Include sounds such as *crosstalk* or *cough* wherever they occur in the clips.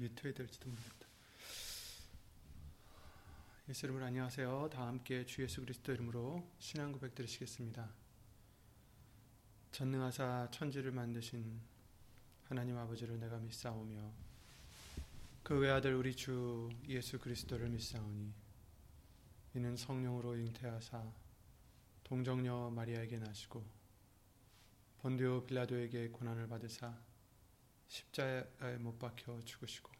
뮤트해야 될지도 모르겠다. 예수 여러분 안녕하세요. 다 함께 주 예수 그리스도 이름으로 신앙 고백 드리시겠습니다. 전능하사 천지를 만드신 하나님 아버지를 내가 믿사오며 그 외아들 우리 주 예수 그리스도를 믿사오니 이는 성령으로 잉태하사 동정녀 마리아에게 나시고 본디오 빌라도에게 고난을 받으사 십자가에 못 박혀 죽으시고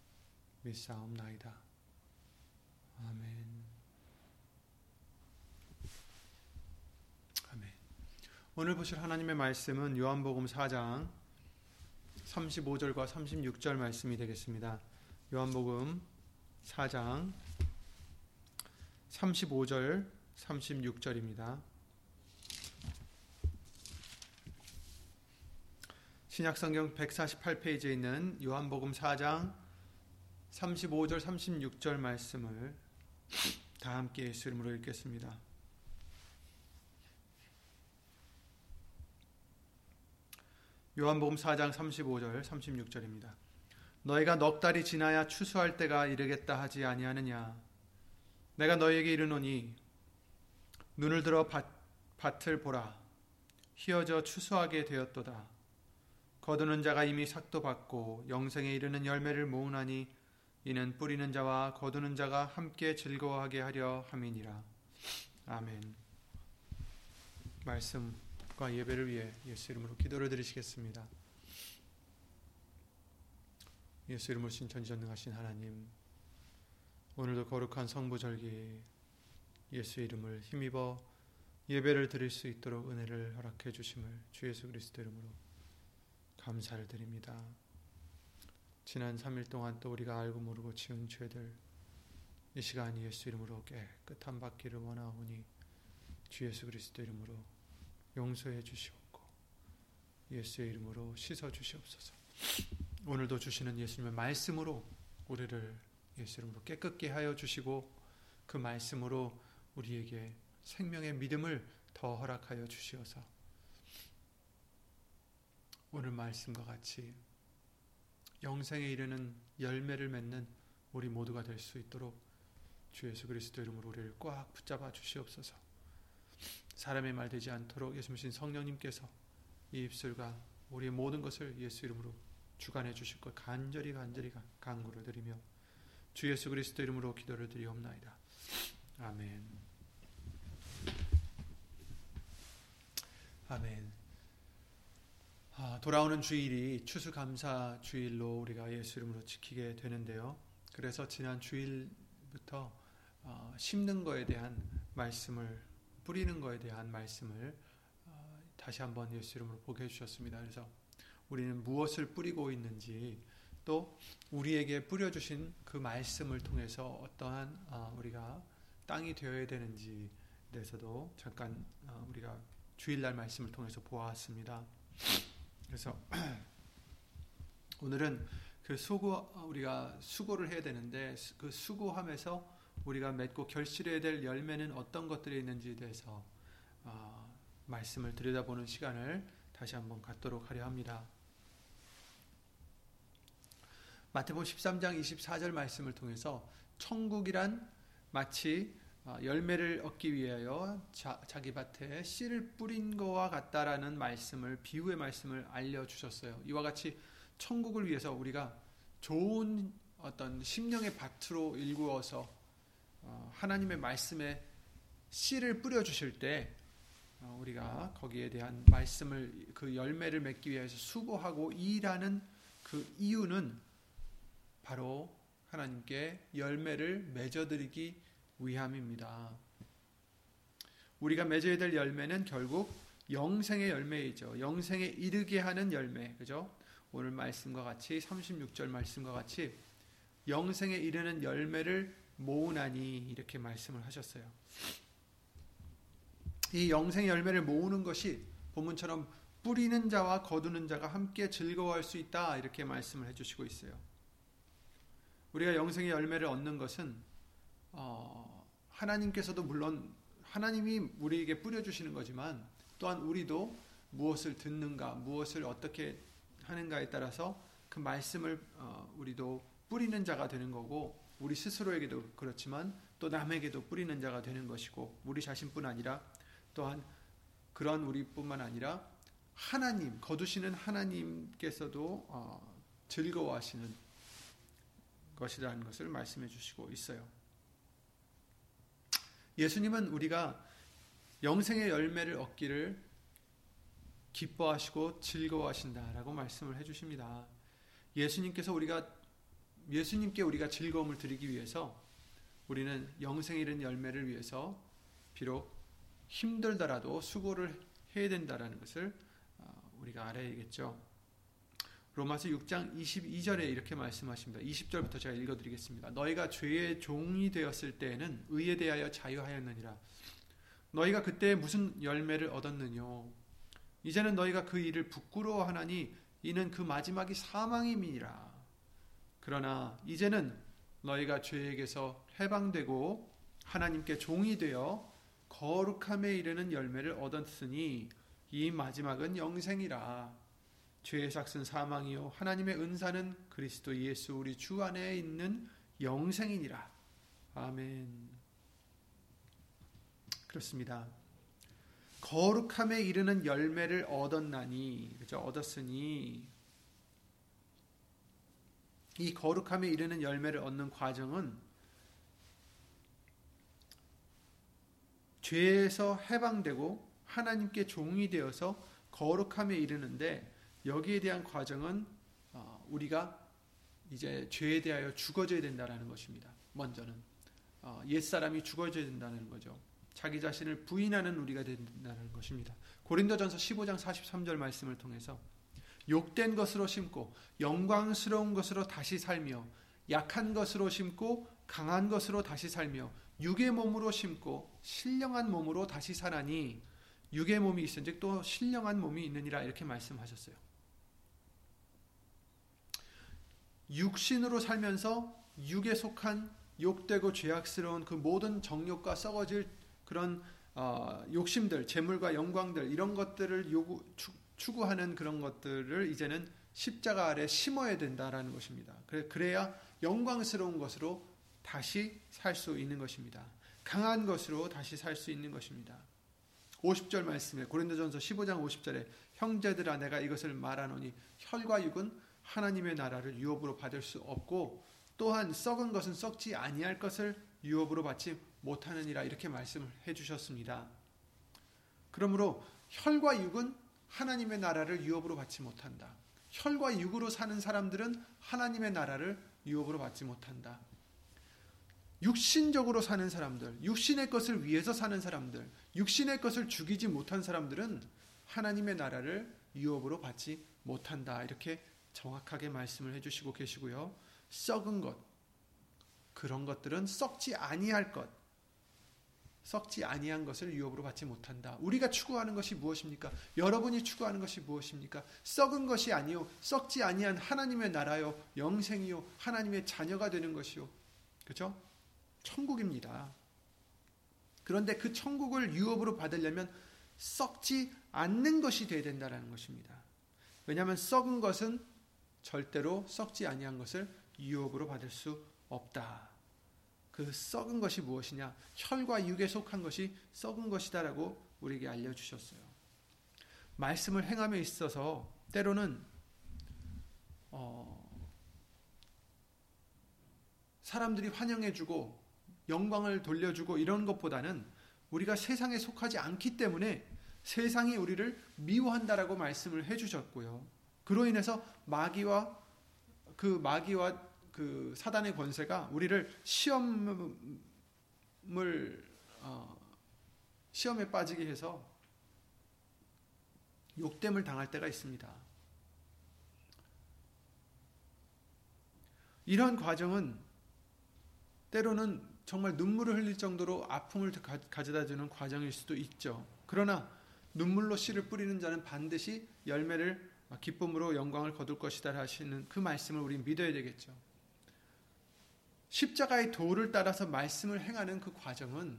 믿사옵나이다. 아멘. 아멘. 오늘 보실 하나님의 말씀은 요한복음 4장 35절과 36절 말씀이 되겠습니다. 요한복음 4장 35절 36절입니다. 신약성경 148페이지에 있는 요한복음 4장 35절 36절 말씀을 다 함께 예수 이름으로 읽겠습니다. 요한복음 4장 35절 36절입니다. 너희가 넉 달이 지나야 추수할 때가 이르겠다 하지 아니하느냐 내가 너희에게 이르노니 눈을 들어 밭, 밭을 보라 휘어져 추수하게 되었도다 거두는 자가 이미 삭도 받고 영생에 이르는 열매를 모으나니 이는 뿌리는 자와 거두는 자가 함께 즐거워하게 하려 함이니라. 아멘. 말씀과 예배를 위해 예수 이름으로 기도를 드리시겠습니다. 예수 이름으로 신천지전능하신 하나님, 오늘도 거룩한 성부절기 예수 이름을 힘입어 예배를 드릴 수 있도록 은혜를 허락해 주심을 주 예수 그리스도 이름으로 감사를 드립니다. 지난 3일 동안 또 우리가 알고 모르고 지은 죄들 이 시간 예수 이름으로 깨끗한 받기를 원하오니 주 예수 그리스도 이름으로 용서해 주시옵고 예수의 이름으로 씻어 주시옵소서. 오늘도 주시는 예수님의 말씀으로 우리를 예수 이름으로 깨끗게 하여 주시고 그 말씀으로 우리에게 생명의 믿음을 더 허락하여 주시어서 오늘 말씀과 같이 영생에 이르는 열매를 맺는 우리 모두가 될 수 있도록 주 예수 그리스도 이름으로 우리를 꽉 붙잡아 주시옵소서. 사람의 말 되지 않도록 예수님 성령님께서 이 입술과 우리의 모든 것을 예수 이름으로 주관해 주실 것 간절히 간절히 간구를 드리며 주 예수 그리스도 이름으로 기도를 드리옵나이다. 아멘. 아멘. 아, 돌아오는 주일이 추수감사 주일로 우리가 예수 이름으로 지키게 되는데요. 그래서 지난 주일부터 어, 심는 거에 대한 말씀을 뿌리는 거에 대한 말씀을 어, 다시 한번 예수 이름으로 보게 해주셨습니다. 그래서 우리는 무엇을 뿌리고 있는지 또 우리에게 뿌려주신 그 말씀을 통해서 어떠한 어, 우리가 땅이 되어야 되는지 대해서도 잠깐 우리가 주일날 말씀을 통해서 보았습니다. 그래서 *clears throat* 오늘은 그 수고 우리가 수고를 해야 되는데 그 수고함에서 우리가 맺고 결실해야 될 열매는 어떤 것들이 있는지에 대해서 어, 말씀을 들여다보는 시간을 다시 한번 갖도록 하려 합니다. 마태복음 13장 24절 말씀을 통해서 천국이란 마치 어, 열매를 얻기 위하여 자, 기 밭에 씨를 뿌린 것과 같다라는 말씀을 비유의 말씀을 알려 주셨어요. 이와 같이 천국을 위해서 우리가 좋은 어떤 심령의 밭으로 일구어서 어, 하나님의 말씀에 씨를 뿌려 주실 때 어, 우리가 거기에 대한 말씀을 그 열매를 맺기 위해서 수고하고 일하는 그 이유는 바로 하나님께 열매를 맺어드리기 위함입니다. 우리가 맺어야 될 열매는 결국 영생의 열매이죠. 영생에 이르게 하는 열매. 그죠? 오늘 말씀과 같이 36절 말씀과 같이 영생에 이르는 열매를 모으나니 이렇게 말씀을 하셨어요. 이 영생의 열매를 모으는 것이 본문처럼 뿌리는 자와 거두는 자가 함께 즐거워할 수 있다 이렇게 말씀을 해주시고 있어요. 우리가 영생의 열매를 얻는 것은 어, 하나님께서도 물론 하나님이 우리에게 뿌려주시는 거지만 또한 우리도 무엇을 듣는가, 무엇을 어떻게 하는가에 따라서 그 말씀을 어, 우리도 뿌리는 자가 되는 거고 우리 스스로에게도 그렇지만 또 남에게도 뿌리는 자가 되는 것이고 우리 자신뿐 아니라 또한 그런 우리뿐만 아니라 하나님 거두시는 하나님께서도 어, 즐거워하시는 것이라는 것을 말씀해 주시고 있어요. 예수님은 우리가 영생의 열매를 얻기를 기뻐하시고 즐거워하신다라고 말씀을 해 주십니다. 예수님께서 우리가 예수님께 우리가 즐거움을 드리기 위해서 우리는 영생에 이른 열매를 위해서 비록 힘들더라도 수고를 해야 된다라는 것을 어, 우리가 알아야겠죠. 로마서 6장 22절에 이렇게 말씀하십니다. 20절부터 제가 읽어드리겠습니다. 너희가 죄의 종이 되었을 때에는 의에 대하여 자유하였느니라. 너희가 그때 무슨 열매를 얻었느뇨? 이제는 너희가 그 일을 부끄러워하나니 이는 그 마지막이 사망임이니라. 그러나 이제는 너희가 죄에게서 해방되고 하나님께 종이 되어 거룩함에 이르는 열매를 얻었으니 이 마지막은 영생이라. 죄의 삭은 사망이요 하나님의 은사는 그리스도 예수 우리 주 안에 있는 영생이니라. 아멘. 그렇습니다. 거룩함에 이르는 열매를 얻었나니 그죠? 얻었으니 이 거룩함에 이르는 열매를 얻는 과정은 죄에서 해방되고 하나님께 종이 되어서 거룩함에 이르는데 여기에 대한 과정은 어, 우리가 이제 죄에 대하여 죽어져야 된다는 것입니다. 먼저는 어, 옛 사람이 죽어져야 된다는 거죠. 자기 자신을 부인하는 우리가 된다는 것입니다. 고린도전서 15장 43절 말씀을 통해서 욕된 것으로 심고 영광스러운 것으로 다시 살며 약한 것으로 심고 강한 것으로 다시 살며 육의 몸으로 심고 신령한 몸으로 다시 살아니 육의 몸이 있은즉 또 신령한 몸이 있느니라 이렇게 말씀하셨어요. 육신으로 살면서 육에 속한 욕되고 죄악스러운 그 모든 정욕과 썩어질 그런 어, 욕심들, 재물과 영광들 이런 것들을 요구, 추구하는 그런 것들을 이제는 십자가 아래 심어야 된다라는 것입니다. 그래야 영광스러운 것으로 다시 살 수 있는 것입니다. 강한 것으로 다시 살 수 있는 것입니다. 50절 말씀에 고린도전서 15장 50절에 형제들아 내가 이것을 말하노니 혈과 육은 하나님의 나라를 유업으로 받을 수 없고 또한 썩은 것은 썩지 아니할 것을 유업으로 받지 못하느니라 이렇게 말씀을 해 주셨습니다. 그러므로 혈과 육은 하나님의 나라를 유업으로 받지 못한다. 혈과 육으로 사는 사람들은 하나님의 나라를 유업으로 받지 못한다. 육신적으로 사는 사람들, 육신의 것을 위해서 사는 사람들, 육신의 것을 죽이지 못한 사람들은 하나님의 나라를 유업으로 받지 못한다. 이렇게 정확하게 말씀을 해주시고 계시고요. 썩은 것, 그런 것들은 썩지 아니할 것, 썩지 아니한 것을 유업으로 받지 못한다. 우리가 추구하는 것이 무엇입니까? 여러분이 추구하는 것이 무엇입니까? 썩은 것이 아니요, 썩지 아니한 하나님의 나라요, 영생이요, 하나님의 자녀가 되는 것이요. 그죠? 천국입니다. 그런데 그 천국을 유업으로 받으려면 썩지 않는 것이 되어야 된다는 것입니다. 왜냐하면 썩은 것은 절대로 썩지 아니한 것을 유업으로 받을 수 없다. 그 썩은 것이 무엇이냐? 혈과 육에 속한 것이 썩은 것이다라고 우리에게 알려 주셨어요. 말씀을 행함에 있어서 때로는 어, 사람들이 환영해 주고 영광을 돌려주고 이런 것보다는 우리가 세상에 속하지 않기 때문에 세상이 우리를 미워한다라고 말씀을 해 주셨고요. 그로 인해서 마귀와 그 마귀와 그 사단의 권세가 우리를 시험을 어, 시험에 빠지게 해서 욕됨을 당할 때가 있습니다. 이런 과정은 때로는 정말 눈물을 흘릴 정도로 아픔을 가져다 주는 과정일 수도 있죠. 그러나 눈물로 씨를 뿌리는 자는 반드시 열매를 기쁨으로 영광을 거둘 것이다 하시는 그 말씀을 우리 믿어야 되겠죠. 십자가의 도를 따라서 말씀을 행하는 그 과정은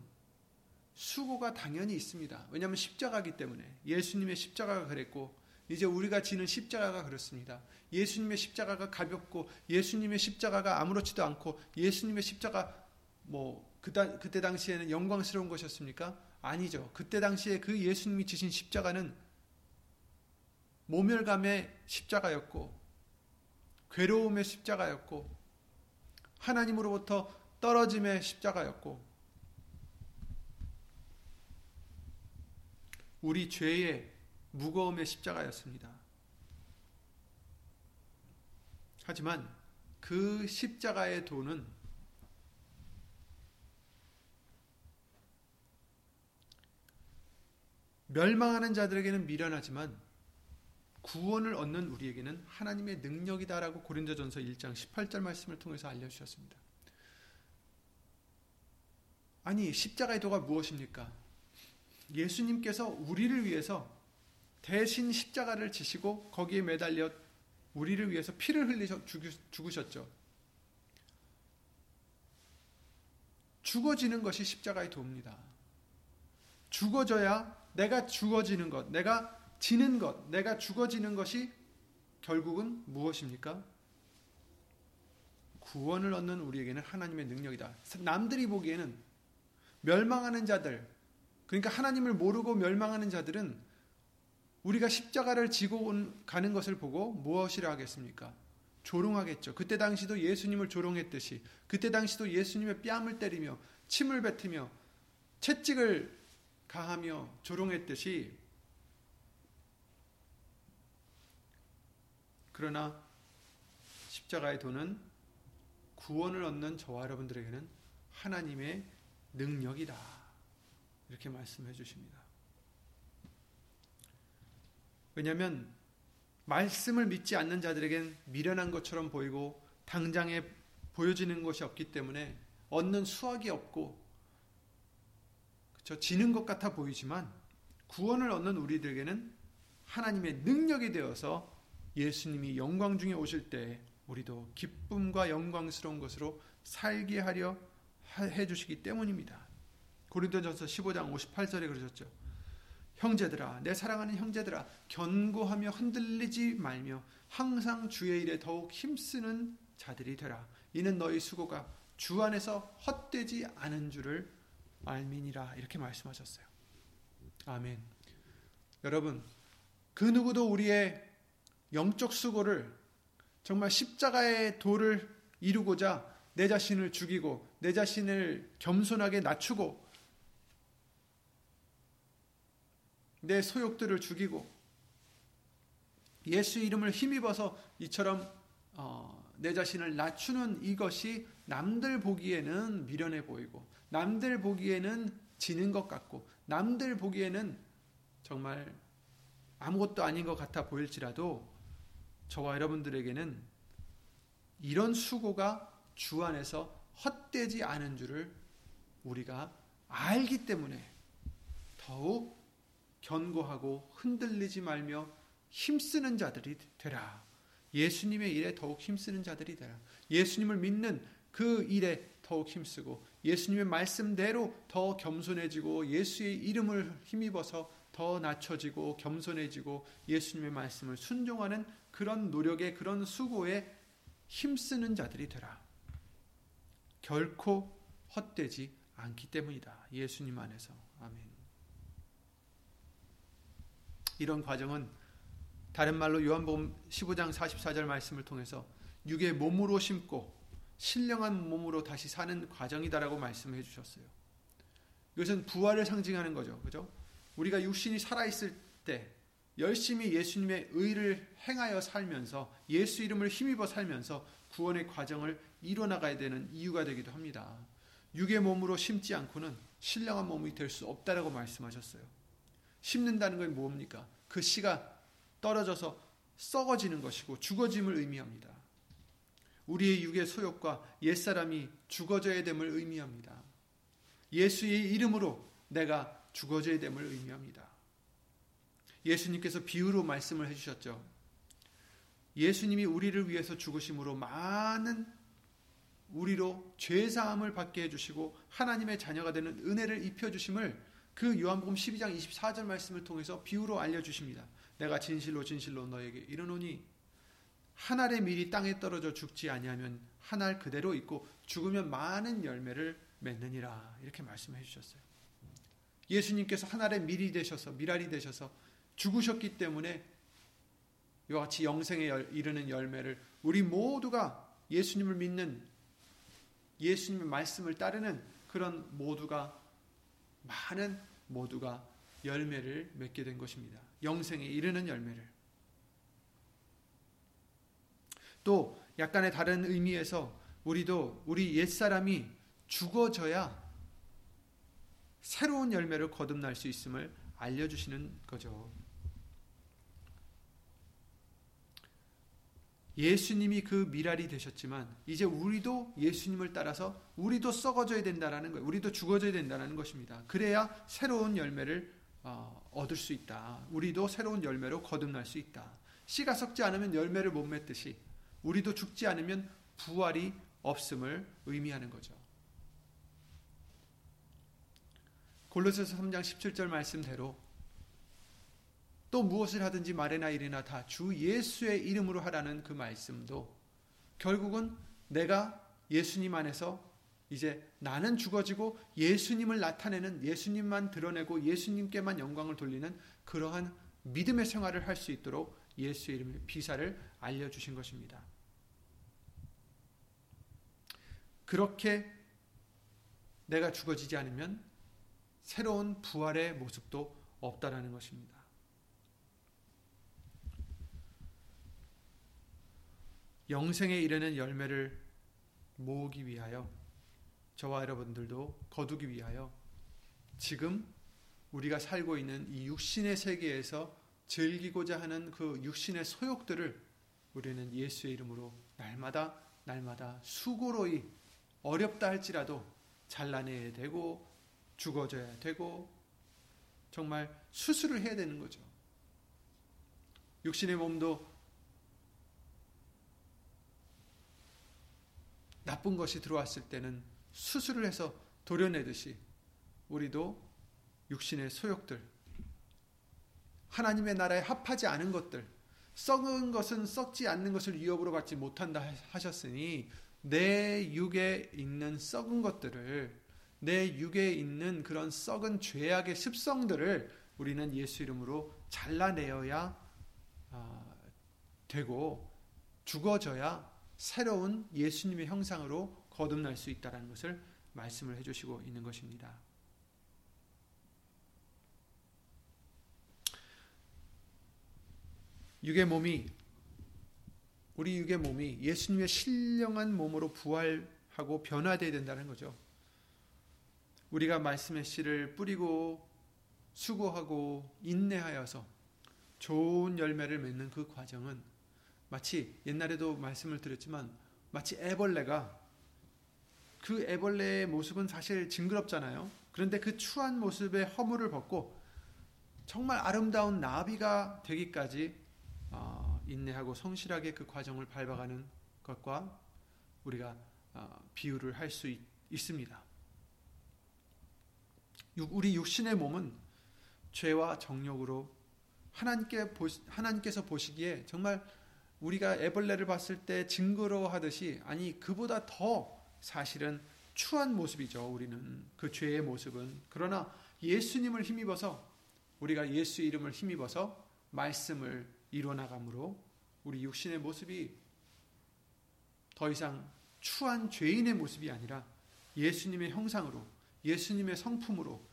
수고가 당연히 있습니다. 왜냐하면 십자가기 때문에 예수님의 십자가가 그랬고 이제 우리가 지는 십자가가 그렇습니다. 예수님의 십자가가 가볍고 예수님의 십자가가 아무렇지도 않고 예수님의 십자가 뭐 그다, 그때 당시에는 영광스러운 것이었습니까? 아니죠. 그때 당시에 그 예수님이 지신 십자가는 모멸감의 십자가였고 괴로움의 십자가였고 하나님으로부터 떨어짐의 십자가였고 우리 죄의 무거움의 십자가였습니다. 하지만 그 십자가의 도는 멸망하는 자들에게는 미련하지만 구원을 얻는 우리에게는 하나님의 능력이다라고 고린도전서 1장 18절 말씀을 통해서 알려주셨습니다. 아니 십자가의 도가 무엇입니까? 예수님께서 우리를 위해서 대신 십자가를 지시고 거기에 매달려 우리를 위해서 피를 흘리셔 죽으셨죠. 죽어지는 것이 십자가의 도입니다. 죽어져야 내가 죽어지는 것, 내가 지는 것, 내가 죽어지는 것이 결국은 무엇입니까? 구원을 얻는 우리에게는 하나님의 능력이다. 남들이 보기에는 멸망하는 자들, 그러니까 하나님을 모르고 멸망하는 자들은 우리가 십자가를 지고 가는 것을 보고 무엇이라 하겠습니까? 조롱하겠죠. 그때 당시도 예수님을 조롱했듯이, 그때 당시도 예수님의 뺨을 때리며 침을 뱉으며 채찍을 가하며 조롱했듯이 그러나 십자가의 도는 구원을 얻는 저와 여러분들에게는 하나님의 능력이다. 이렇게 말씀해 주십니다. 왜냐하면 말씀을 믿지 않는 자들에겐 미련한 것처럼 보이고 당장에 보여지는 것이 없기 때문에 얻는 수확이 없고 그렇죠? 지는 것 같아 보이지만 구원을 얻는 우리들에게는 하나님의 능력이 되어서 예수님이 영광 중에 오실 때 우리도 기쁨과 영광스러운 것으로 살게 하려 해 주시기 때문입니다. 고린도전서 15장 58절에 그러셨죠. 형제들아 내 사랑하는 형제들아 견고하며 흔들리지 말며 항상 주의 일에 더욱 힘쓰는 자들이 되라. 이는 너희 수고가 주 안에서 헛되지 않은 줄을 알미니라 이렇게 말씀하셨어요. 아멘. 여러분 그 누구도 우리의 영적 수고를 정말 십자가의 도를 이루고자 내 자신을 죽이고 내 자신을 겸손하게 낮추고 내 소욕들을 죽이고 예수 이름을 힘입어서 이처럼 어, 내 자신을 낮추는 이것이 남들 보기에는 미련해 보이고 남들 보기에는 지는 것 같고 남들 보기에는 정말 아무것도 아닌 것 같아 보일지라도 저와 여러분들에게는 이런 수고가 주 안에서 헛되지 않은 줄을 우리가 알기 때문에 더욱 견고하고 흔들리지 말며 힘쓰는 자들이 되라. 예수님의 일에 더욱 힘쓰는 자들이 되라. 예수님을 믿는 그 일에 더욱 힘쓰고 예수님의 말씀대로 더 겸손해지고 예수의 이름을 힘입어서 더 낮춰지고 겸손해지고 예수님의 말씀을 순종하는 그런 노력에 그런 수고에 힘쓰는 자들이 되라. 결코 헛되지 않기 때문이다. 예수님 안에서. 아멘. 이런 과정은 다른 말로 요한복음 15장 44절 말씀을 통해서 육의 몸으로 심고 신령한 몸으로 다시 사는 과정이다라고 말씀해 주셨어요. 이것은 부활을 상징하는 거죠. 그죠? 우리가 육신이 살아 있을 때 열심히 예수님의 의를 행하여 살면서 예수 이름을 힘입어 살면서 구원의 과정을 이뤄나가야 되는 이유가 되기도 합니다. 육의 몸으로 심지 않고는 신령한 몸이 될 수 없다라고 말씀하셨어요. 심는다는 건 뭡니까? 그 씨가 떨어져서 썩어지는 것이고 죽어짐을 의미합니다. 우리의 육의 소욕과 옛사람이 죽어져야 됨을 의미합니다. 예수의 이름으로 내가 죽어져야 됨을 의미합니다. 예수님께서 비유로 말씀을 해주셨죠. 예수님이 우리를 위해서 죽으심으로 많은 우리로 죄 사함을 받게 해주시고 하나님의 자녀가 되는 은혜를 입혀 주심을 그 요한복음 12장 24절 말씀을 통해서 비유로 알려 주십니다. 내가 진실로 진실로 너에게 이르노니 한 알의 밀이 땅에 떨어져 죽지 아니하면 한 알 그대로 있고 죽으면 많은 열매를 맺느니라 이렇게 말씀해 주셨어요. 예수님께서 한 알의 밀이 되셔서 밀알이 되셔서 죽으셨기 때문에 이와 같이 영생에 이르는 열매를 우리 모두가 예수님을 믿는 예수님의 말씀을 따르는 그런 모두가 많은 모두가 열매를 맺게 된 것입니다. 영생에 이르는 열매를. 또 약간의 다른 의미에서 우리도 우리 옛사람이 죽어져야 새로운 열매를 거듭날 수 있음을 알려주시는 거죠. 예수님이 그 미랄이 되셨지만 이제 우리도 예수님을 따라서 우리도 썩어져야 된다라는 거예요. 우리도 죽어져야 된다는 것입니다. 그래야 새로운 열매를 어, 얻을 수 있다. 우리도 새로운 열매로 거듭날 수 있다. 씨가 썩지 않으면 열매를 못 맺듯이 우리도 죽지 않으면 부활이 없음을 의미하는 거죠. 골로새서 3장 17절 말씀대로 또 무엇을 하든지 말이나 일이나 다 주 예수의 이름으로 하라는 그 말씀도 결국은 내가 예수님 안에서 이제 나는 죽어지고 예수님을 나타내는 예수님만 드러내고 예수님께만 영광을 돌리는 그러한 믿음의 생활을 할 수 있도록 예수의 이름의 비사를 알려주신 것입니다. 그렇게 내가 죽어지지 않으면 새로운 부활의 모습도 없다라는 것입니다. 영생에 이르는 열매를 모으기 위하여 저와 여러분들도 거두기 위하여 지금 우리가 살고 있는 이 육신의 세계에서 즐기고자 하는 그 육신의 소욕들을 우리는 예수의 이름으로 날마다 날마다 수고로이 어렵다 할지라도 잘라내야 되고 죽어져야 되고 정말 수술을 해야 되는 거죠. 육신의 몸도 나쁜 것이 들어왔을 때는 수술을 해서 도려내듯이 우리도 육신의 소욕들, 하나님의 나라에 합하지 않은 것들, 썩은 것은 썩지 않는 것을 위협으로 받지 못한다 하셨으니 내 육에 있는 썩은 것들을 내 육에 있는 그런 썩은 죄악의 습성들을 우리는 예수 이름으로 잘라내어야 아, 되고 죽어져야 새로운 예수님의 형상으로 거듭날 수 있다는 것을 말씀을 해주시고 있는 것입니다. 육의 몸이 우리 육의 몸이 예수님의 신령한 몸으로 부활하고 변화되어야 된다는 거죠. 우리가 말씀의 씨를 뿌리고 수고하고 인내하여서 좋은 열매를 맺는 그 과정은 마치 옛날에도 말씀을 드렸지만 마치 애벌레가 그 애벌레의 모습은 사실 징그럽잖아요. 그런데 그 추한 모습의 허물을 벗고 정말 아름다운 나비가 되기까지 어, 인내하고 성실하게 그 과정을 밟아가는 것과 우리가 어, 비유를 할 수 있습니다. 우리 육신의 몸은 죄와 정욕으로 하나님께 하나님께서 보시기에 정말 우리가 애벌레를 봤을 때 징그러워 하듯이 아니 그보다 더 사실은 추한 모습이죠. 우리는 그 죄의 모습은 그러나 예수님을 힘입어서 우리가 예수 이름을 힘입어서 말씀을 이뤄나감으로 우리 육신의 모습이 더 이상 추한 죄인의 모습이 아니라 예수님의 형상으로 예수님의 성품으로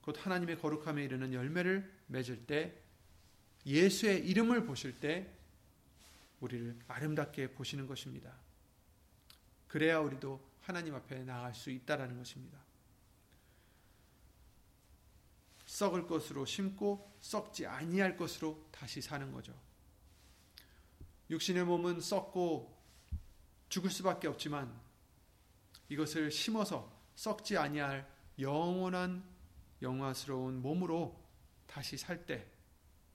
곧 하나님의 거룩함에 이르는 열매를 맺을 때 예수의 이름을 보실 때 우리를 아름답게 보시는 것입니다. 그래야 우리도 하나님 앞에 나갈 수 있다라는 것입니다. 썩을 것으로 심고 썩지 아니할 것으로 다시 사는 거죠. 육신의 몸은 썩고 죽을 수밖에 없지만 이것을 심어서 썩지 아니할 영원한 영화스러운 몸으로 다시 살 때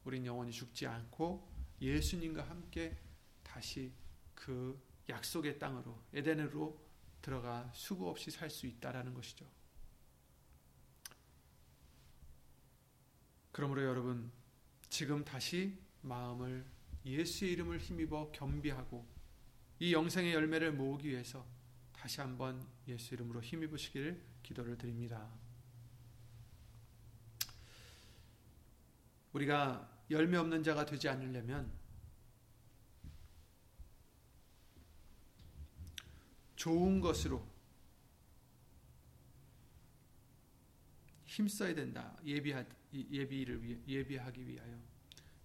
우린 영원히 죽지 않고 예수님과 함께 다시 그 약속의 땅으로 에덴으로 들어가 수고 없이 살 수 있다라는 것이죠. 그러므로 여러분 지금 다시 마음을 예수의 이름을 힘입어 겸비하고 이 영생의 열매를 모으기 위해서 다시 한번 예수 이름으로 힘입으시기를 기도를 드립니다. 우리가 열매 없는 자가 되지 않으려면 좋은 것으로 힘써야 된다. 예비하, 예비를 위해, 예비하기 위하여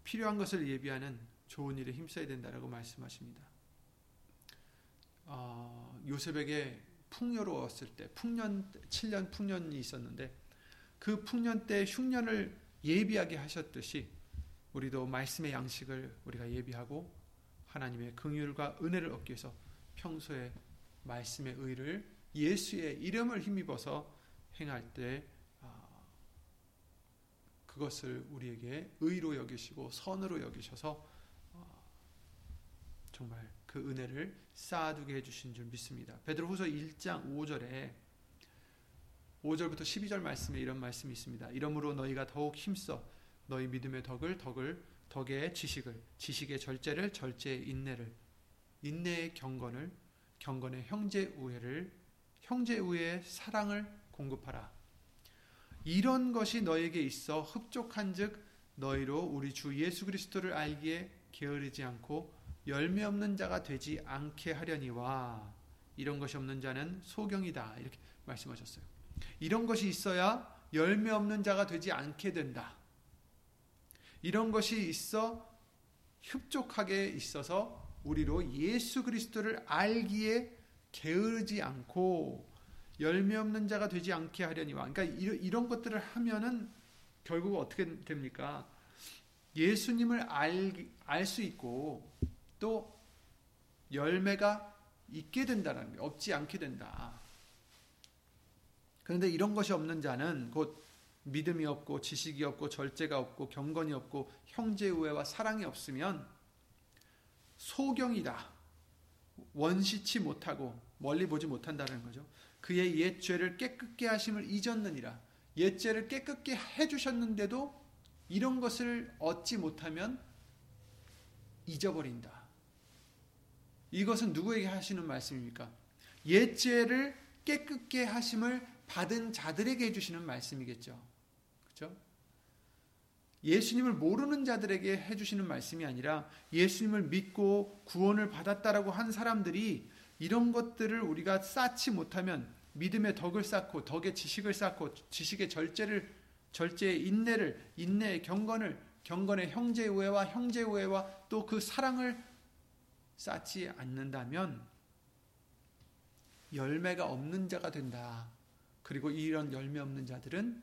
필요한 것을 예비하는 좋은 일에 힘써야 된다라고 말씀하십니다. 어, 요셉에게 풍요로웠을 때 풍년 7년 풍년이 있었는데 그 풍년 때 흉년을 예비하게 하셨듯이 우리도 말씀의 양식을 우리가 예비하고 하나님의 긍휼과 은혜를 얻기 위해서 평소에 말씀의 의를 예수의 이름을 힘입어서 행할 때 아, 그것을 우리에게 의로 여기시고 선으로 여기셔서 아, 정말 그 은혜를 쌓아두게 해주신 줄 믿습니다. 베드로후서 1장 5절에 5절부터 12절 말씀에 이런 말씀이 있습니다. 이러므로 너희가 더욱 힘써 너희 믿음의 덕을 덕을 덕의 지식을 지식의 절제를 절제의 인내를 인내의 경건을 경건의 형제 우애를 형제 우애의 사랑을 공급하라. 이런 것이 너에게 있어 흡족한즉 너희로 우리 주 예수 그리스도를 알기에 게으르지 않고 열매 없는 자가 되지 않게 하려니와 이런 것이 없는 자는 소경이다 이렇게 말씀하셨어요. 이런 것이 있어야 열매 없는 자가 되지 않게 된다. 이런 것이 있어 흡족하게 있어서 우리로 예수 그리스도를 알기에 게으르지 않고 열매 없는 자가 되지 않게 하려니와 그러니까 이런 것들을 하면은 결국 어떻게 됩니까? 예수님을 알 수 있고 또 열매가 있게 된다는 게 없지 않게 된다. 그런데 이런 것이 없는 자는 곧 믿음이 없고 지식이 없고 절제가 없고 경건이 없고 형제 우애와 사랑이 없으면 소경이다. 원시치 못하고 멀리 보지 못한다는 거죠. 그의 옛 죄를 깨끗게 하심을 잊었느니라. 옛 죄를 깨끗게 해 주셨는데도 이런 것을 얻지 못하면 잊어버린다. 이것은 누구에게 하시는 말씀입니까? 옛 죄를 깨끗게 하심을 받은 자들에게 해주시는 말씀이겠죠. 그렇죠? 예수님을 모르는 자들에게 해주시는 말씀이 아니라 예수님을 믿고 구원을 받았다라고 한 사람들이 이런 것들을 우리가 쌓지 못하면 믿음의 덕을 쌓고 덕의 지식을 쌓고 지식의 절제를 절제의 인내를 인내의 경건을 경건의 형제 우애와 형제 우애와 또 그 사랑을 쌓지 않는다면 열매가 없는 자가 된다. 그리고 이런 열매 없는 자들은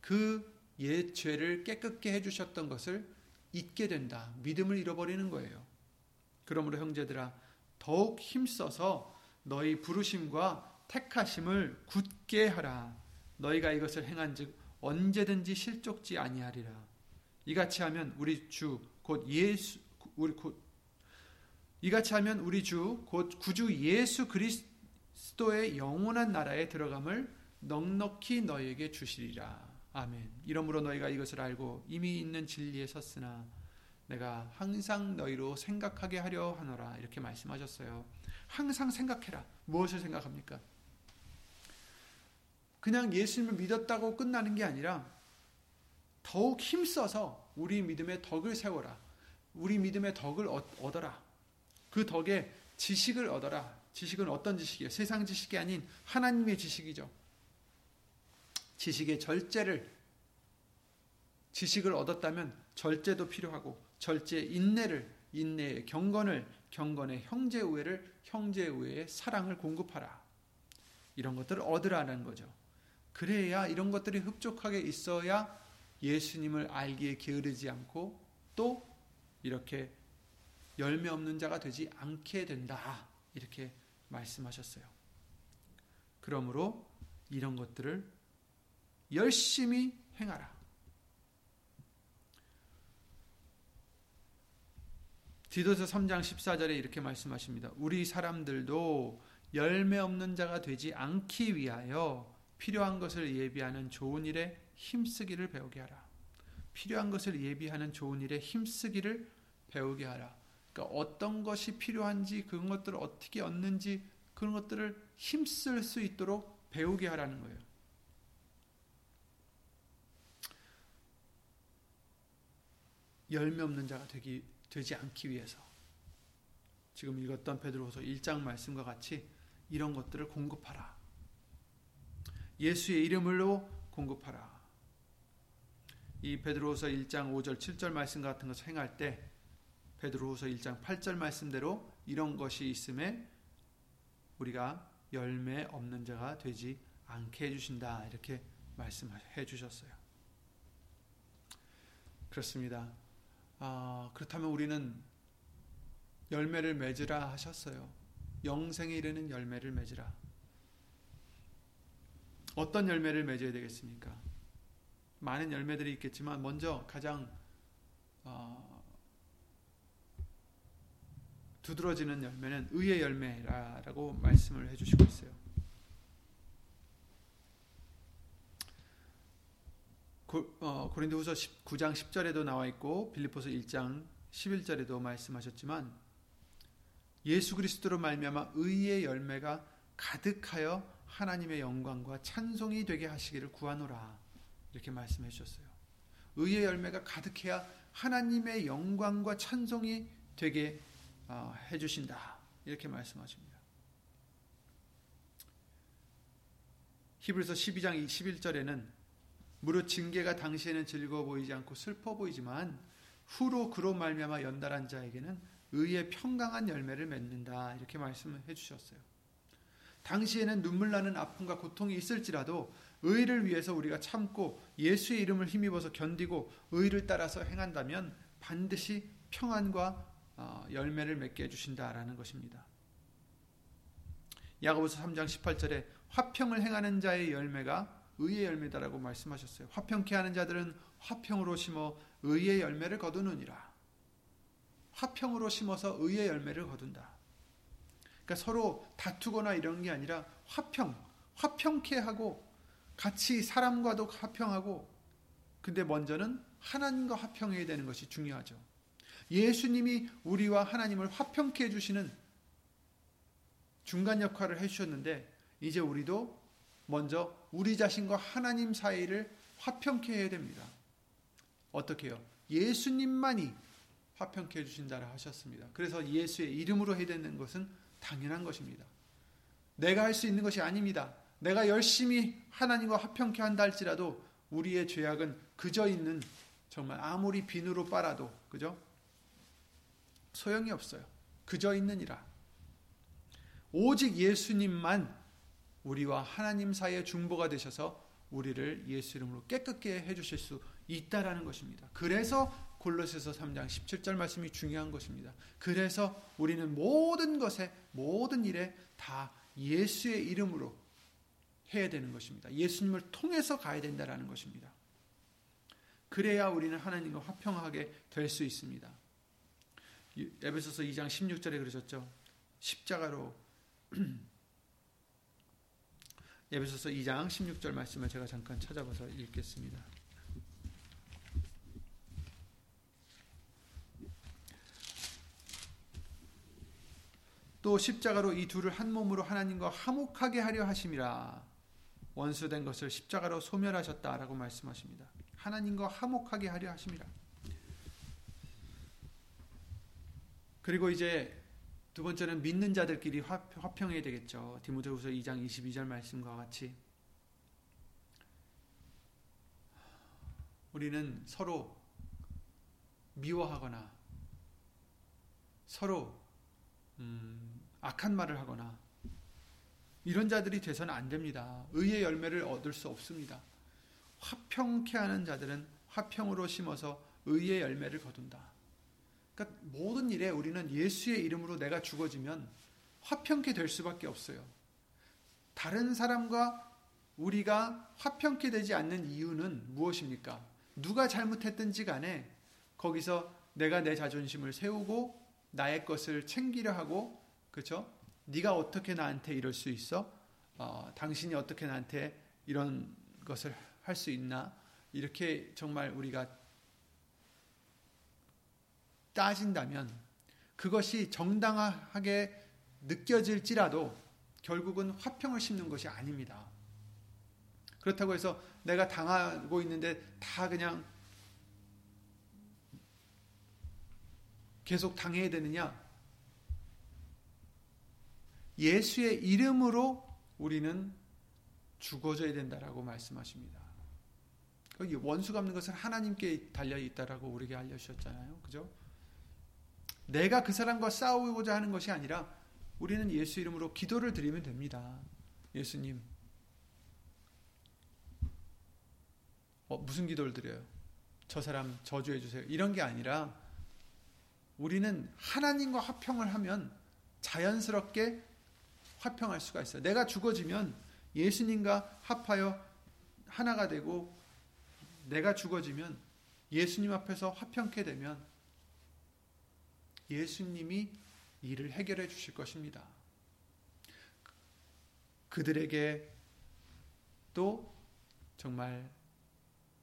그옛 죄를 깨끗게 해주셨던 것을 잊게 된다. 믿음을 잃어버리는 거예요. 그러므로 형제들아 더욱 힘써서 너희 부르심과 택하심을 굳게 하라. 너희가 이것을 행한즉 언제든지 실족지 아니하리라. 이같이 하면 우리 주 곧 예수 우리 곧 이같이 하면 우리 주 곧 구주 예수 그리스도의 영원한 나라에 들어감을 넉넉히 너희에게 주시리라. 아멘. 이러므로 너희가 이것을 알고 이미 있는 진리에 섰으나 내가 항상 너희로 생각하게 하려 하노라. 이렇게 말씀하셨어요. 항상 생각해라. 무엇을 생각합니까? 그냥 예수님을 믿었다고 끝나는 게 아니라 더욱 힘써서 우리 믿음의 덕을 세워라. 우리 믿음의 덕을 얻어라. 그 덕에 지식을 얻어라. 지식은 어떤 지식이에요? 세상 지식이 아닌 하나님의 지식이죠. 지식의 절제를 지식을 얻었다면 절제도 필요하고 절제 인내를 인내의 경건을 경건의 형제 우애를 형제 우애의 사랑을 공급하라. 이런 것들을 얻으라는 거죠. 그래야 이런 것들이 흡족하게 있어야 예수님을 알기에 게으르지 않고 또 이렇게 열매 없는 자가 되지 않게 된다. 이렇게 말씀하셨어요. 그러므로 이런 것들을 열심히 행하라. 디도서 3장 14절에 이렇게 말씀하십니다. 우리 사람들도 열매 없는 자가 되지 않기 위하여 필요한 것을 예비하는 좋은 일에 힘쓰기를 배우게 하라. 필요한 것을 예비하는 좋은 일에 힘쓰기를 배우게 하라. 그러니까 어떤 것이 필요한지 그런 것들을 어떻게 얻는지 그런 것들을 힘쓸 수 있도록 배우게 하라는 거예요. 열매 없는 자가 되기 되지 않기 위해서 지금 읽었던 베드로후서 1장 말씀과 같이 이런 것들을 공급하라. 예수의 이름으로 공급하라. 이 베드로후서 1장 5절 7절 말씀 같은 것을 행할 때 베드로후서 1장 8절 말씀대로 이런 것이 있음에 우리가 열매 없는 자가 되지 않게 해 주신다. 이렇게 말씀해 주셨어요. 그렇습니다. 아, 그렇다면 우리는 열매를 맺으라 하셨어요. 영생에 이르는 열매를 맺으라. 어떤 열매를 맺어야 되겠습니까? 많은 열매들이 있겠지만 먼저 가장 어, 두드러지는 열매는 의의 열매라고 말씀을 해주시고 있어요. 고, 어, 린도후서 9장 10절에도 나와 있고 빌립보서 1장 11절에도 말씀하셨지만 예수 그리스도로 말미암아 의의 열매가 가득하여 하나님의 영광과 찬송이 되게 하시기를 구하노라 이렇게 말씀해 주셨어요. 의의 열매가 가득해야 하나님의 영광과 찬송이 되게 어, 해 주신다 이렇게 말씀하십니다. 히브리서 12장 21절에는 무릇 징계가 당시에는 즐거워 보이지 않고 슬퍼 보이지만 후로 그로 말미암아 연달한 자에게는 의의 평강한 열매를 맺는다 이렇게 말씀해 주셨어요. 당시에는 눈물 나는 아픔과 고통이 있을지라도 의를 위해서 우리가 참고 예수의 이름을 힘입어서 견디고 의를 따라서 행한다면 반드시 평안과 어, 열매를 맺게 해주신다라는 것입니다. 야고보서 3장 18절에 화평을 행하는 자의 열매가 의의 열매다라고 말씀하셨어요. 화평케 하는 자들은 화평으로 심어 의의 열매를 거두느니라. 화평으로 심어서 의의 열매를 거둔다. 그러니까 서로 다투거나 이런 게 아니라 화평, 화평케 하고 같이 사람과도 화평하고 근데 먼저는 하나님과 화평해야 되는 것이 중요하죠. 예수님이 우리와 하나님을 화평케 해주시는 중간 역할을 해주셨는데 이제 우리도 먼저 우리 자신과 하나님 사이를 화평케 해야 됩니다. 어떻게 요 예수님만이 화평케 해주신다라 하셨습니다. 그래서 예수의 이름으로 해야 되는 것은 당연한 것입니다. 내가 할 수 있는 것이 아닙니다. 내가 열심히 하나님과 화평케 한다 할지라도 우리의 죄악은 그저 있는 정말 아무리 비누로 빨아도 그죠? 소용이 없어요. 그저 있느니라. 오직 예수님만 우리와 하나님 사이의 중보가 되셔서 우리를 예수 이름으로 깨끗게 해주실 수 있다라는 것입니다. 그래서 골로새서 3장 17절 말씀이 중요한 것입니다. 그래서 우리는 모든 것에 모든 일에 다 예수의 이름으로 해야 되는 것입니다. 예수님을 통해서 가야 된다라는 것입니다. 그래야 우리는 하나님과 화평하게 될 수 있습니다. 에베소서 2장 16절에 그러셨죠. 십자가로 *clears throat* 에베소서 2장 16절 말씀을 제가 잠깐 찾아봐서 읽겠습니다. 또 십자가로 이 둘을 한 몸으로 하나님과 화목하게 하려 하심이라 원수된 것을 십자가로 소멸하셨다라고 말씀하십니다. 하나님과 화목하게 하려 하심이라. 그리고 이제 두 번째는 믿는 자들끼리 화 평해야 되겠죠. 디모데후서 2장 22절 말씀과 같이 우리는 서로 미워하거나 서로 음, 악한 말을 하거나 이런 자들이 돼서는 안 됩니다. 의의 열매를 얻을 수 없습니다. 화평케 하는 자들은 화평으로 심어서 의의 열매를 거둔다. 그러니까 모든 일에 우리는 예수의 이름으로 내가 죽어지면 화평케 될 수밖에 없어요. 다른 사람과 우리가 화평케 되지 않는 이유는 무엇입니까? 누가 잘못했든지 간에 거기서 내가 내 자존심을 세우고 나의 것을 챙기려 하고 그렇죠? 네가 어떻게 나한테 이럴 수 있어? 어, 당신이 어떻게 나한테 이런 것을 할 수 있나? 이렇게 정말 우리가 따진다면 그것이 정당하게 느껴질지라도 결국은 화평을 심는 것이 아닙니다. 그렇다고 해서 내가 당하고 있는데 다 그냥 계속 당해야 되느냐? 예수의 이름으로 우리는 죽어져야 된다라고 말씀하십니다. 원수 갚는 것은 하나님께 달려 있다라고 우리에게 알려주셨잖아요. 그죠? 내가 그 사람과 싸우고자 하는 것이 아니라 우리는 예수 이름으로 기도를 드리면 됩니다. 예수님. 어, 무슨 기도를 드려요? 저 사람 저주해 주세요. 이런 게 아니라 우리는 하나님과 화평을 하면 자연스럽게 화평할 수가 있어요. 내가 죽어지면 예수님과 합하여 하나가 되고 내가 죽어지면 예수님 앞에서 화평케 되면 예수님이 일을 해결해 주실 것입니다. 그들에게 또 정말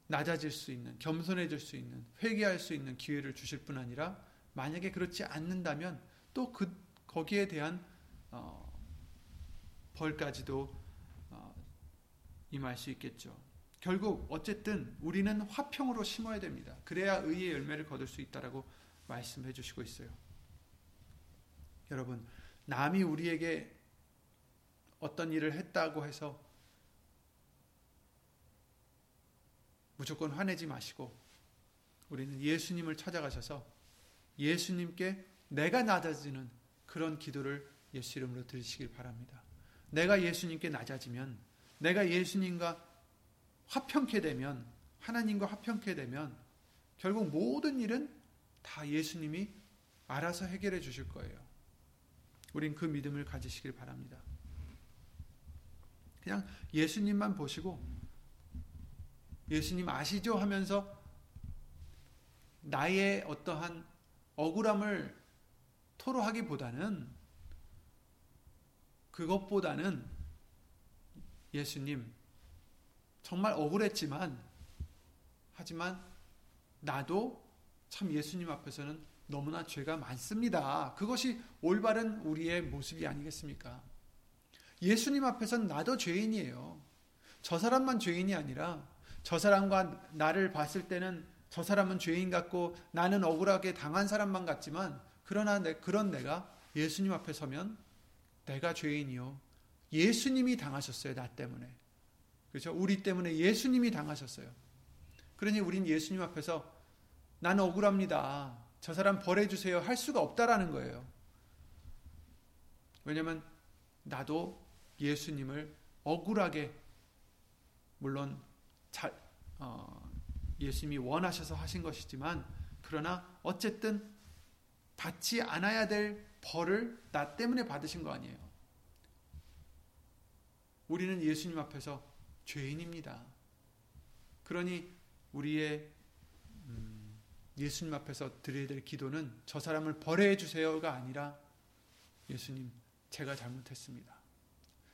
낮아질 수 있는, 겸손해질 수 있는, 회개할 수 있는 기회를 주실 뿐 아니라 만약에 그렇지 않는다면 또 그 거기에 대한 어, 벌까지도 어, 임할 수 있겠죠. 결국 어쨌든 우리는 화평으로 심어야 됩니다. 그래야 의의 열매를 거둘 수 있다라고 말씀해 주시고 있어요. 여러분, 남이 우리에게 어떤 일을 했다고 해서 무조건 화내지 마시고 우리는 예수님을 찾아가셔서 예수님께 내가 낮아지는 그런 기도를 예수 이름으로 드리시길 바랍니다. 내가 예수님께 낮아지면 내가 예수님과 화평케 되면 하나님과 화평케 되면 결국 모든 일은 다 예수님이 알아서 해결해 주실 거예요. 우린 그 믿음을 가지시길 바랍니다. 그냥 예수님만 보시고 예수님 아시죠 하면서 나의 어떠한 억울함을 토로하기보다는 그것보다는 예수님 정말 억울했지만 하지만 나도 참 예수님 앞에서는 너무나 죄가 많습니다. 그것이 올바른 우리의 모습이 아니겠습니까? 예수님 앞에서는 나도 죄인이에요. 저 사람만 죄인이 아니라 저 사람과 나를 봤을 때는 저 사람은 죄인 같고 나는 억울하게 당한 사람만 같지만 그러나 내, 그런 내가 예수님 앞에 서면 내가 죄인이요. 예수님이 당하셨어요. 나 때문에. 그렇죠? 우리 때문에 예수님이 당하셨어요. 그러니 우린 예수님 앞에서 나는 억울합니다. 저 사람 벌해주세요. 할 수가 없다라는 거예요. 왜냐면 나도 예수님을 억울하게 물론 자, 어, 예수님이 원하셔서 하신 것이지만 그러나 어쨌든 받지 않아야 될 벌을 나 때문에 받으신 거 아니에요. 우리는 예수님 앞에서 죄인입니다. 그러니 우리의 음, 예수님 앞에서 드려야 될 기도는 저 사람을 벌해 주세요가 아니라 예수님 제가 잘못했습니다.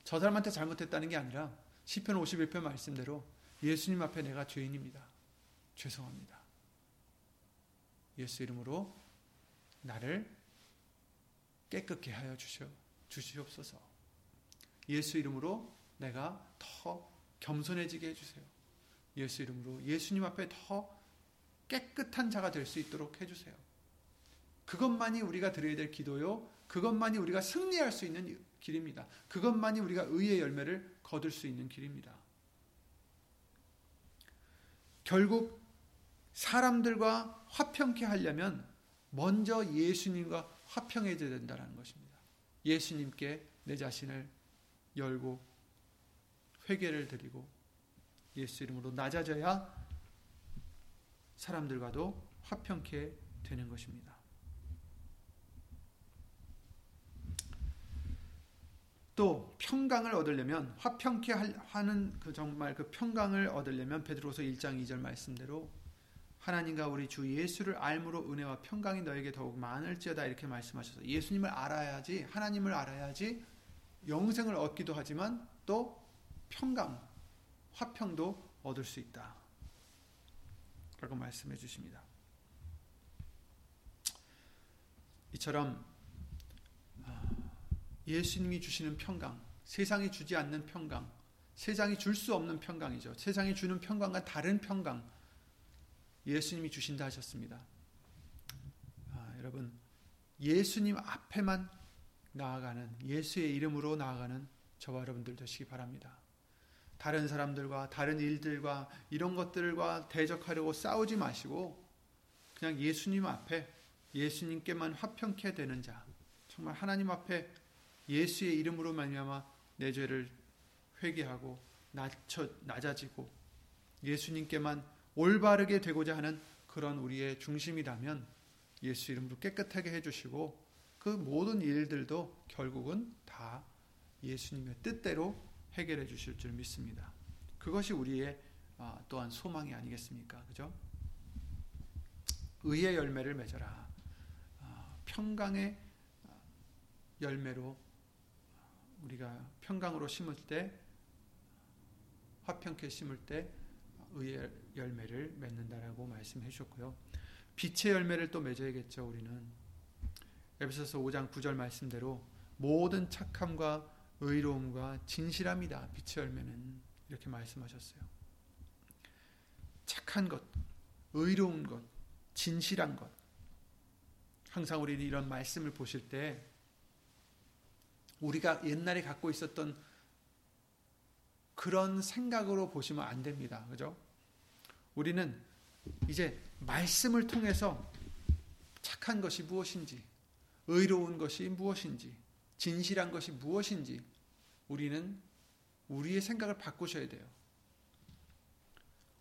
저 사람한테 잘못했다는 게 아니라 시편 51편 말씀대로 예수님 앞에 내가 죄인입니다. 죄송합니다. 예수 이름으로 나를 깨끗게 하여 주시오, 주시옵소서. 예수 이름으로 내가 더 겸손해지게 해주세요. 예수 이름으로 예수님 앞에 더 깨끗한 자가 될 수 있도록 해주세요. 그것만이 우리가 드려야 될 기도요. 그것만이 우리가 승리할 수 있는 길입니다. 그것만이 우리가 의의 열매를 거둘 수 있는 길입니다. 결국 사람들과 화평케 하려면 먼저 예수님과 화평해져야 된다는 것입니다. 예수님께 내 자신을 열고 회개를 드리고 예수 이름으로 낮아져야 사람들과도 화평케 되는 것입니다. 또 평강을 얻으려면 화평케 하는 그 정말 그 평강을 얻으려면 베드로서 1장 2절 말씀대로 하나님과 우리 주 예수를 알므로 은혜와 평강이 너에게 더욱 많을지어다 이렇게 말씀하셔서 예수님을 알아야지 하나님을 알아야지 영생을 얻기도 하지만 또 평강 화평도 얻을 수 있다. 라고 말씀해 주십니다. 이처럼 아, 예수님이 주시는 평강, 세상이 주지 않는 평강, 세상이 줄 수 없는 평강이죠. 세상이 주는 평강과 다른 평강, 예수님이 주신다 하셨습니다. 아, 여러분, 예수님 앞에만 나아가는, 예수의 이름으로 나아가는 저와 여러분들 되시기 바랍니다. 다른 사람들과 다른 일들과 이런 것들과 대적하려고 싸우지 마시고, 그냥 예수님 앞에 예수님께만 화평케 되는 자, 정말 하나님 앞에 예수의 이름으로 말미암아 내 죄를 회개하고 낮춰 낮아지고 예수님께만 올바르게 되고자 하는 그런 우리의 중심이라면 예수 이름으로 깨끗하게 해주시고 그 모든 일들도 결국은 다 예수님의 뜻대로 해결해 주실 줄 믿습니다. 그것이 우리의 아, 또한 소망이 아니겠습니까? 그죠? 의의 열매를 맺어라. 아, 평강의 열매로 우리가 평강으로 심을 때 화평케 심을 때 의의 열매를 맺는다라고 말씀해 주셨고요. 빛의 열매를 또 맺어야겠죠, 우리는. 에베소서 5장 9절 말씀대로 모든 착함과 의로움과 진실함이다. 빛의 열매는 이렇게 말씀하셨어요. 착한 것, 의로운 것, 진실한 것. 항상 우리는 이런 말씀을 보실 때 우리가 옛날에 갖고 있었던 그런 생각으로 보시면 안 됩니다. 그죠? 우리는 이제 말씀을 통해서 착한 것이 무엇인지, 의로운 것이 무엇인지, 진실한 것이 무엇인지 우리는 우리의 생각을 바꾸셔야 돼요.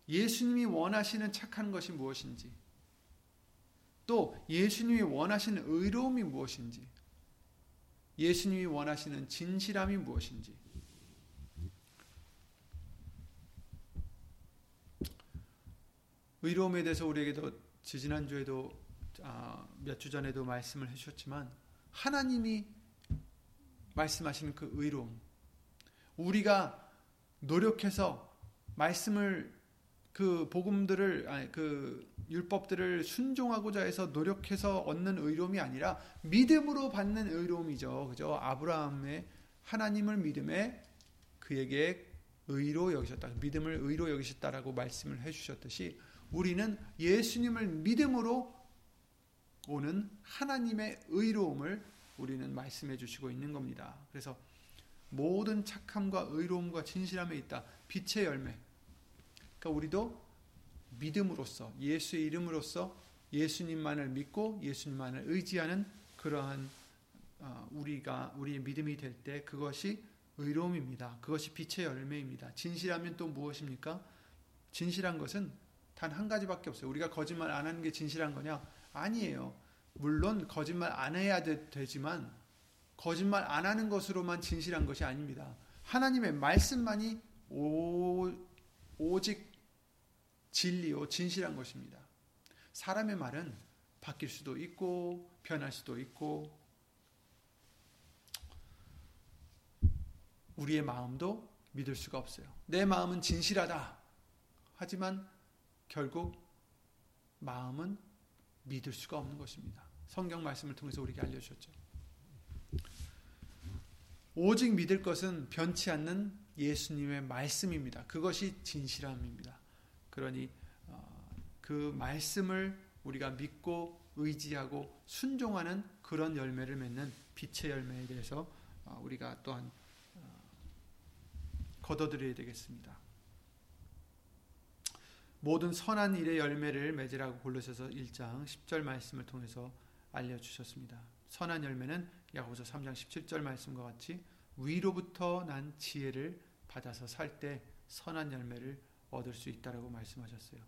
예수님이 원하시는 착한 것이 무엇인지, 또 예수님이 원하시는 의로움이 무엇인지, 예수님이 원하시는 진실함이 무엇인지, 의로움에 대해서 우리에게도 지지난주에도 아, 몇주 전에도 말씀을 해주셨지만 하나님이 말씀하시는 그 의로움 우리가 노력해서 말씀을 그 복음들을 아니 그 율법들을 순종하고자 해서 노력해서 얻는 의로움이 아니라 믿음으로 받는 의로움이죠. 그죠? 아브라함의 하나님을 믿음에 그에게 의로 여기셨다. 믿음을 의로 여기셨다라고 말씀을 해 주셨듯이 우리는 예수님을 믿음으로 오는 하나님의 의로움을 우리는 말씀해 주시고 있는 겁니다. 그래서 모든 착함과 의로움과 진실함에 있다. 빛의 열매. 그러니까 우리도 믿음으로써 예수의 이름으로써 예수님만을 믿고 예수님만을 의지하는 그러한 어, 우리가 우리의 믿음이 될 때 그것이 의로움입니다. 그것이 빛의 열매입니다. 진실하면 또 무엇입니까? 진실한 것은 단 한 가지밖에 없어요. 우리가 거짓말 안 하는 게 진실한 거냐? 아니에요. 물론 거짓말 안 해야 되, 지만 거짓말 안 하는 것으로만 진실한 것이 아닙니다. 하나님의 말씀만이 오, 오직 진리요 진실한 것입니다. 사람의 말은 바뀔 수도 있고 변할 수도 있고 우리의 마음도 믿을 수가 없어요. 내 마음은 진실하다. 하지만 결국 마음은 믿을 수가 없는 것입니다. 성경 말씀을 통해서 우리에게 알려주셨죠. 오직 믿을 것은 변치 않는 예수님의 말씀입니다. 그것이 진실함입니다. 그러니 어, 그 말씀을 우리가 믿고 의지하고 순종하는 그런 열매를 맺는 빛의 열매에 대해서 어, 우리가 또한 어, 거둬들여야 되겠습니다. 모든 선한 일의 열매를 맺으라고 골로새서 1장 10절 말씀을 통해서 알려 주셨습니다. 선한 열매는 야고보서 3장 17절 말씀과 같이 위로부터 난 지혜를 받아서 살 때 선한 열매를 얻을 수 있다라고 말씀하셨어요.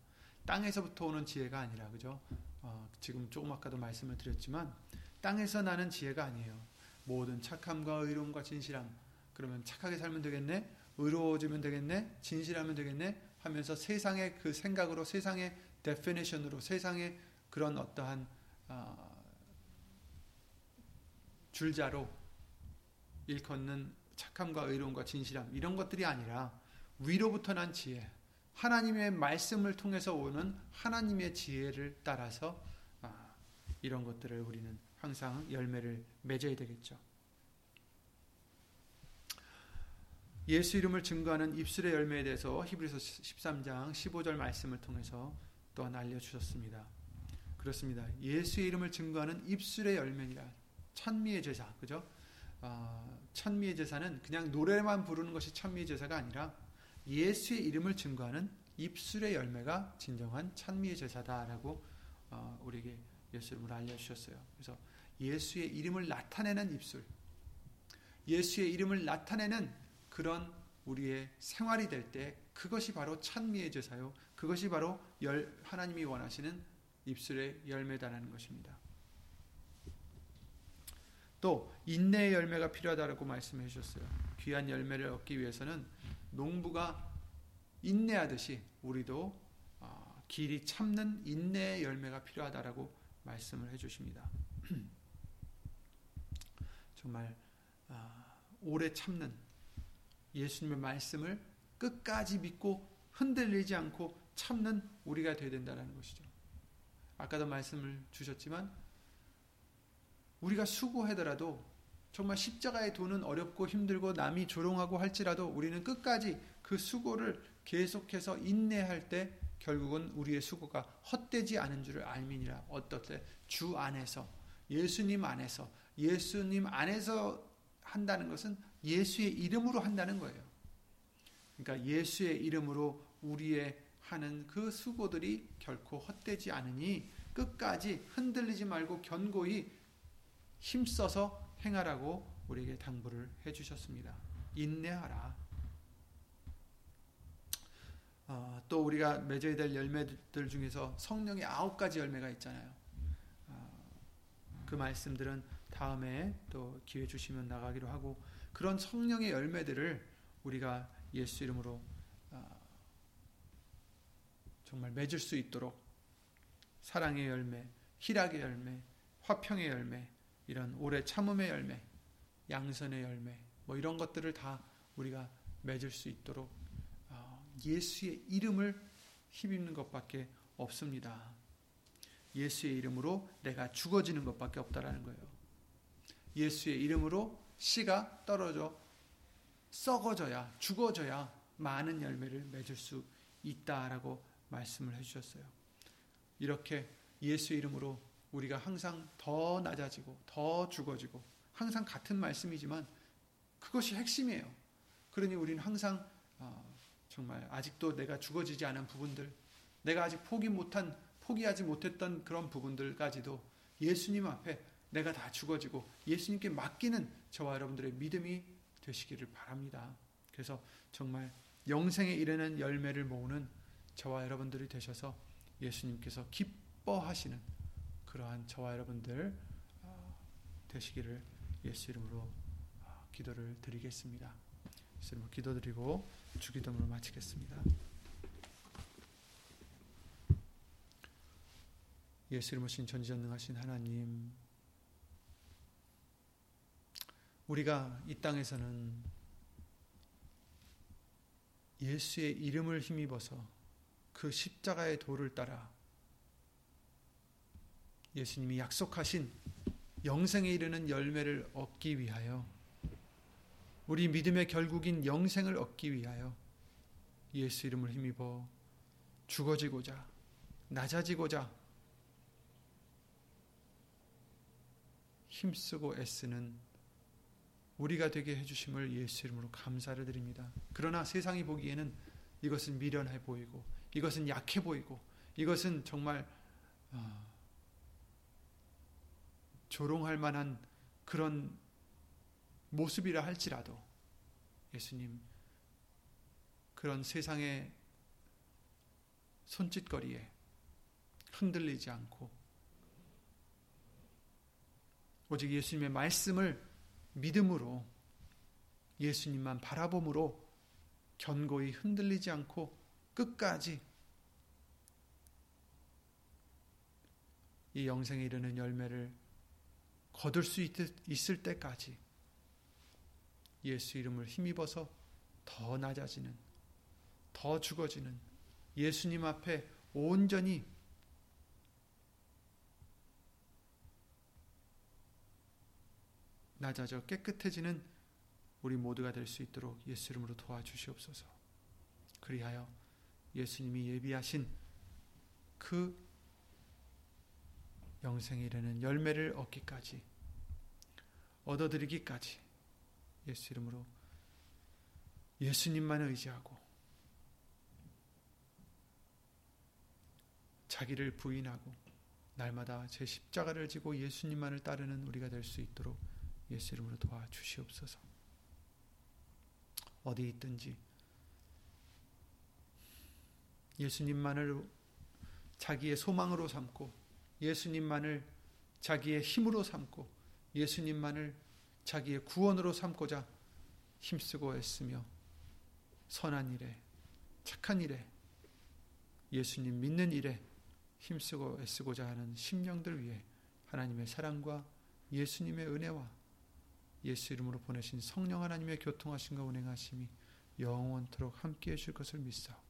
땅에서부터 오는 지혜가 아니라 그죠? 어, 지금 조금 아까도 말씀을 드렸지만 땅에서 나는 지혜가 아니에요. 모든 착함과 의로움과 진실함 그러면 착하게 살면 되겠네, 의로워지면 되겠네, 진실하면 되겠네 하면서 세상의 그 생각으로 세상의 데피니션으로 세상의 그런 어떠한 어, 줄자로 일컫는 착함과 의로움과 진실함 이런 것들이 아니라 위로부터 난 지혜 하나님의 말씀을 통해서 오는 하나님의 지혜를 따라서 아, 이런 것들을 우리는 항상 열매를 맺어야 되겠죠. 예수 이름을 증거하는 입술의 열매에 대해서 히브리서 13장 15절 말씀을 통해서 또한 알려주셨습니다. 그렇습니다. 예수의 이름을 증거하는 입술의 열매니라 찬미의 제사, 그죠? 어, 찬미의 제사는 그냥 노래만 부르는 것이 찬미의 제사가 아니라 예수의 이름을 증거하는 입술의 열매가 진정한 찬미의 제사다라고 어, 우리에게 예수 이름을 알려주셨어요. 그래서 예수의 이름을 나타내는 입술, 예수의 이름을 나타내는 그런 우리의 생활이 될 때 그것이 바로 찬미의 제사요. 그것이 바로 열, 하나님이 원하시는 입술의 열매다라는 것입니다. 또 인내의 열매가 필요하다고 말씀해 주셨어요. 귀한 열매를 얻기 위해서는 농부가 인내하듯이 우리도 어, 길이 참는 인내의 열매가 필요하다라고 말씀을 해 주십니다. *clears throat* 정말 아, 오래 참는 예수님의 말씀을 끝까지 믿고 흔들리지 않고 참는 우리가 되어야 된다는 것이죠. 아까도 말씀을 주셨지만 우리가 수고하더라도 정말 십자가의 도는 어렵고 힘들고 남이 조롱하고 할지라도 우리는 끝까지 그 수고를 계속해서 인내할 때 결국은 우리의 수고가 헛되지 않은 줄을 알미니라. 어떻게 주 안에서 예수님 안에서 예수님 안에서 한다는 것은 예수의 이름으로 한다는 거예요. 그러니까 예수의 이름으로 우리의 하는 그 수고들이 결코 헛되지 않으니 끝까지 흔들리지 말고 견고히 힘써서 행하라고 우리에게 당부를 해 주셨습니다. 인내하라. 어, 또 우리가 맺어야 될 열매들 중에서 성령의 아홉 가지 열매가 있잖아요. 어, 그 말씀들은 다음에 또 기회 주시면 나가기로 하고 그런 성령의 열매들을 우리가 예수 이름으로 어, 정말 맺을 수 있도록 사랑의 열매, 희락의 열매, 화평의 열매, 이런 오래 참음의 열매, 양선의 열매, 뭐 이런 것들을 다 우리가 맺을 수 있도록 어, 예수의 이름을 힘입는 것밖에 없습니다. 예수의 이름으로 내가 죽어지는 것밖에 없다라는 거예요. 예수의 이름으로 씨가 떨어져 썩어져야 죽어져야 많은 열매를 맺을 수 있다라고 말씀을 해주셨어요. 이렇게 예수 이름으로 우리가 항상 더 낮아지고 더 죽어지고 항상 같은 말씀이지만 그것이 핵심이에요. 그러니 우리는 항상 어, 정말 아직도 내가 죽어지지 않은 부분들, 내가 아직 포기 못한 포기하지 못했던 그런 부분들까지도 예수님 앞에 내가 다 죽어지고 예수님께 맡기는 저와 여러분들의 믿음이 되시기를 바랍니다. 그래서 정말 영생에 이르는 열매를 모으는 저와 여러분들이 되셔서 예수님께서 기뻐하시는 그러한 저와 여러분들 어, 되시기를 예수 이름으로 어, 기도를 드리겠습니다. 예수 이름으로 기도드리고 주기도문을 마치겠습니다. 예수 이름으로 신 전지전능하신 하나님 우리가 이 땅에서는 예수의 이름을 힘입어서 그 십자가의 도를 따라 예수님이 약속하신 영생에 이르는 열매를 얻기 위하여 우리 믿음의 결국인 영생을 얻기 위하여 예수 이름을 힘입어 죽어지고자 낮아지고자 힘쓰고 애쓰는 우리가 되게 해주심을 예수 이름으로 감사를 드립니다. 그러나 세상이 보기에는 이것은 미련해 보이고 이것은 약해 보이고 이것은 정말 어, 조롱할 만한 그런 모습이라 할지라도 예수님 그런 세상의 손짓거리에 흔들리지 않고 오직 예수님의 말씀을 믿음으로 예수님만 바라봄으로 견고히 흔들리지 않고 끝까지 이 영생에 이르는 열매를 거둘 수 있을 때까지 예수 이름을 힘입어서 더 낮아지는, 더 죽어지는 예수님 앞에 온전히 낮아져 깨끗해지는 우리 모두가 될 수 있도록 예수 이름으로 도와주시옵소서. 그리하여 예수님이 예비하신 그 영생에 이르는 열매를 얻기까지 얻어들이기까지 예수 이름으로 예수님만 의지하고 자기를 부인하고 날마다 제 십자가를 지고 예수님만을 따르는 우리가 될 수 있도록 예수 이름으로 도와주시옵소서. 어디 있든지 예수님만을 자기의 소망으로 삼고 예수님만을 자기의 힘으로 삼고 예수님만을 자기의 구원으로 삼고자 힘쓰고 애쓰며 선한 일에 착한 일에 예수님 믿는 일에 힘쓰고 애쓰고자 하는 심령들 위해 하나님의 사랑과 예수님의 은혜와 예수 이름으로 보내신 성령 하나님의 교통하심과 운행하심이 영원토록 함께 해 줄 것을 믿사옵고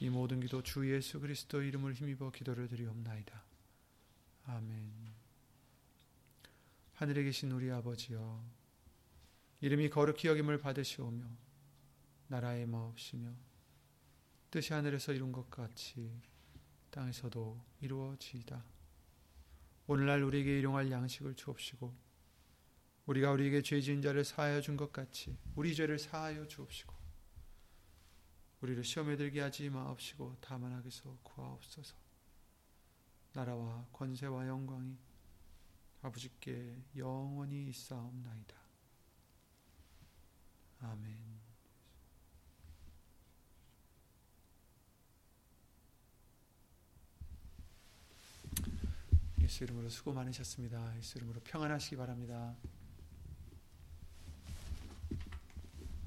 이 모든 기도 주 예수 그리스도 이름을 힘입어 기도를 드리옵나이다. 아멘 하늘에 계신 우리 아버지여 이름이 거룩히 여김을 받으시오며 나라의 마옵시며 뜻이 하늘에서 이룬 것 같이 땅에서도 이루어지이다. 오늘날 우리에게 일용할 양식을 주옵시고 우리가 우리에게 죄 지은 자를 사하여 준 것 같이 우리 죄를 사하여 주옵시고 우리를 시험에 들게 하지 마옵시고 다만 악에서 구하옵소서 나라와 권세와 영광이 아버지께 영원히 있사옵나이다. 아멘 예수 이름으로 수고 많으셨습니다. 예수 이름으로 평안하시기 바랍니다.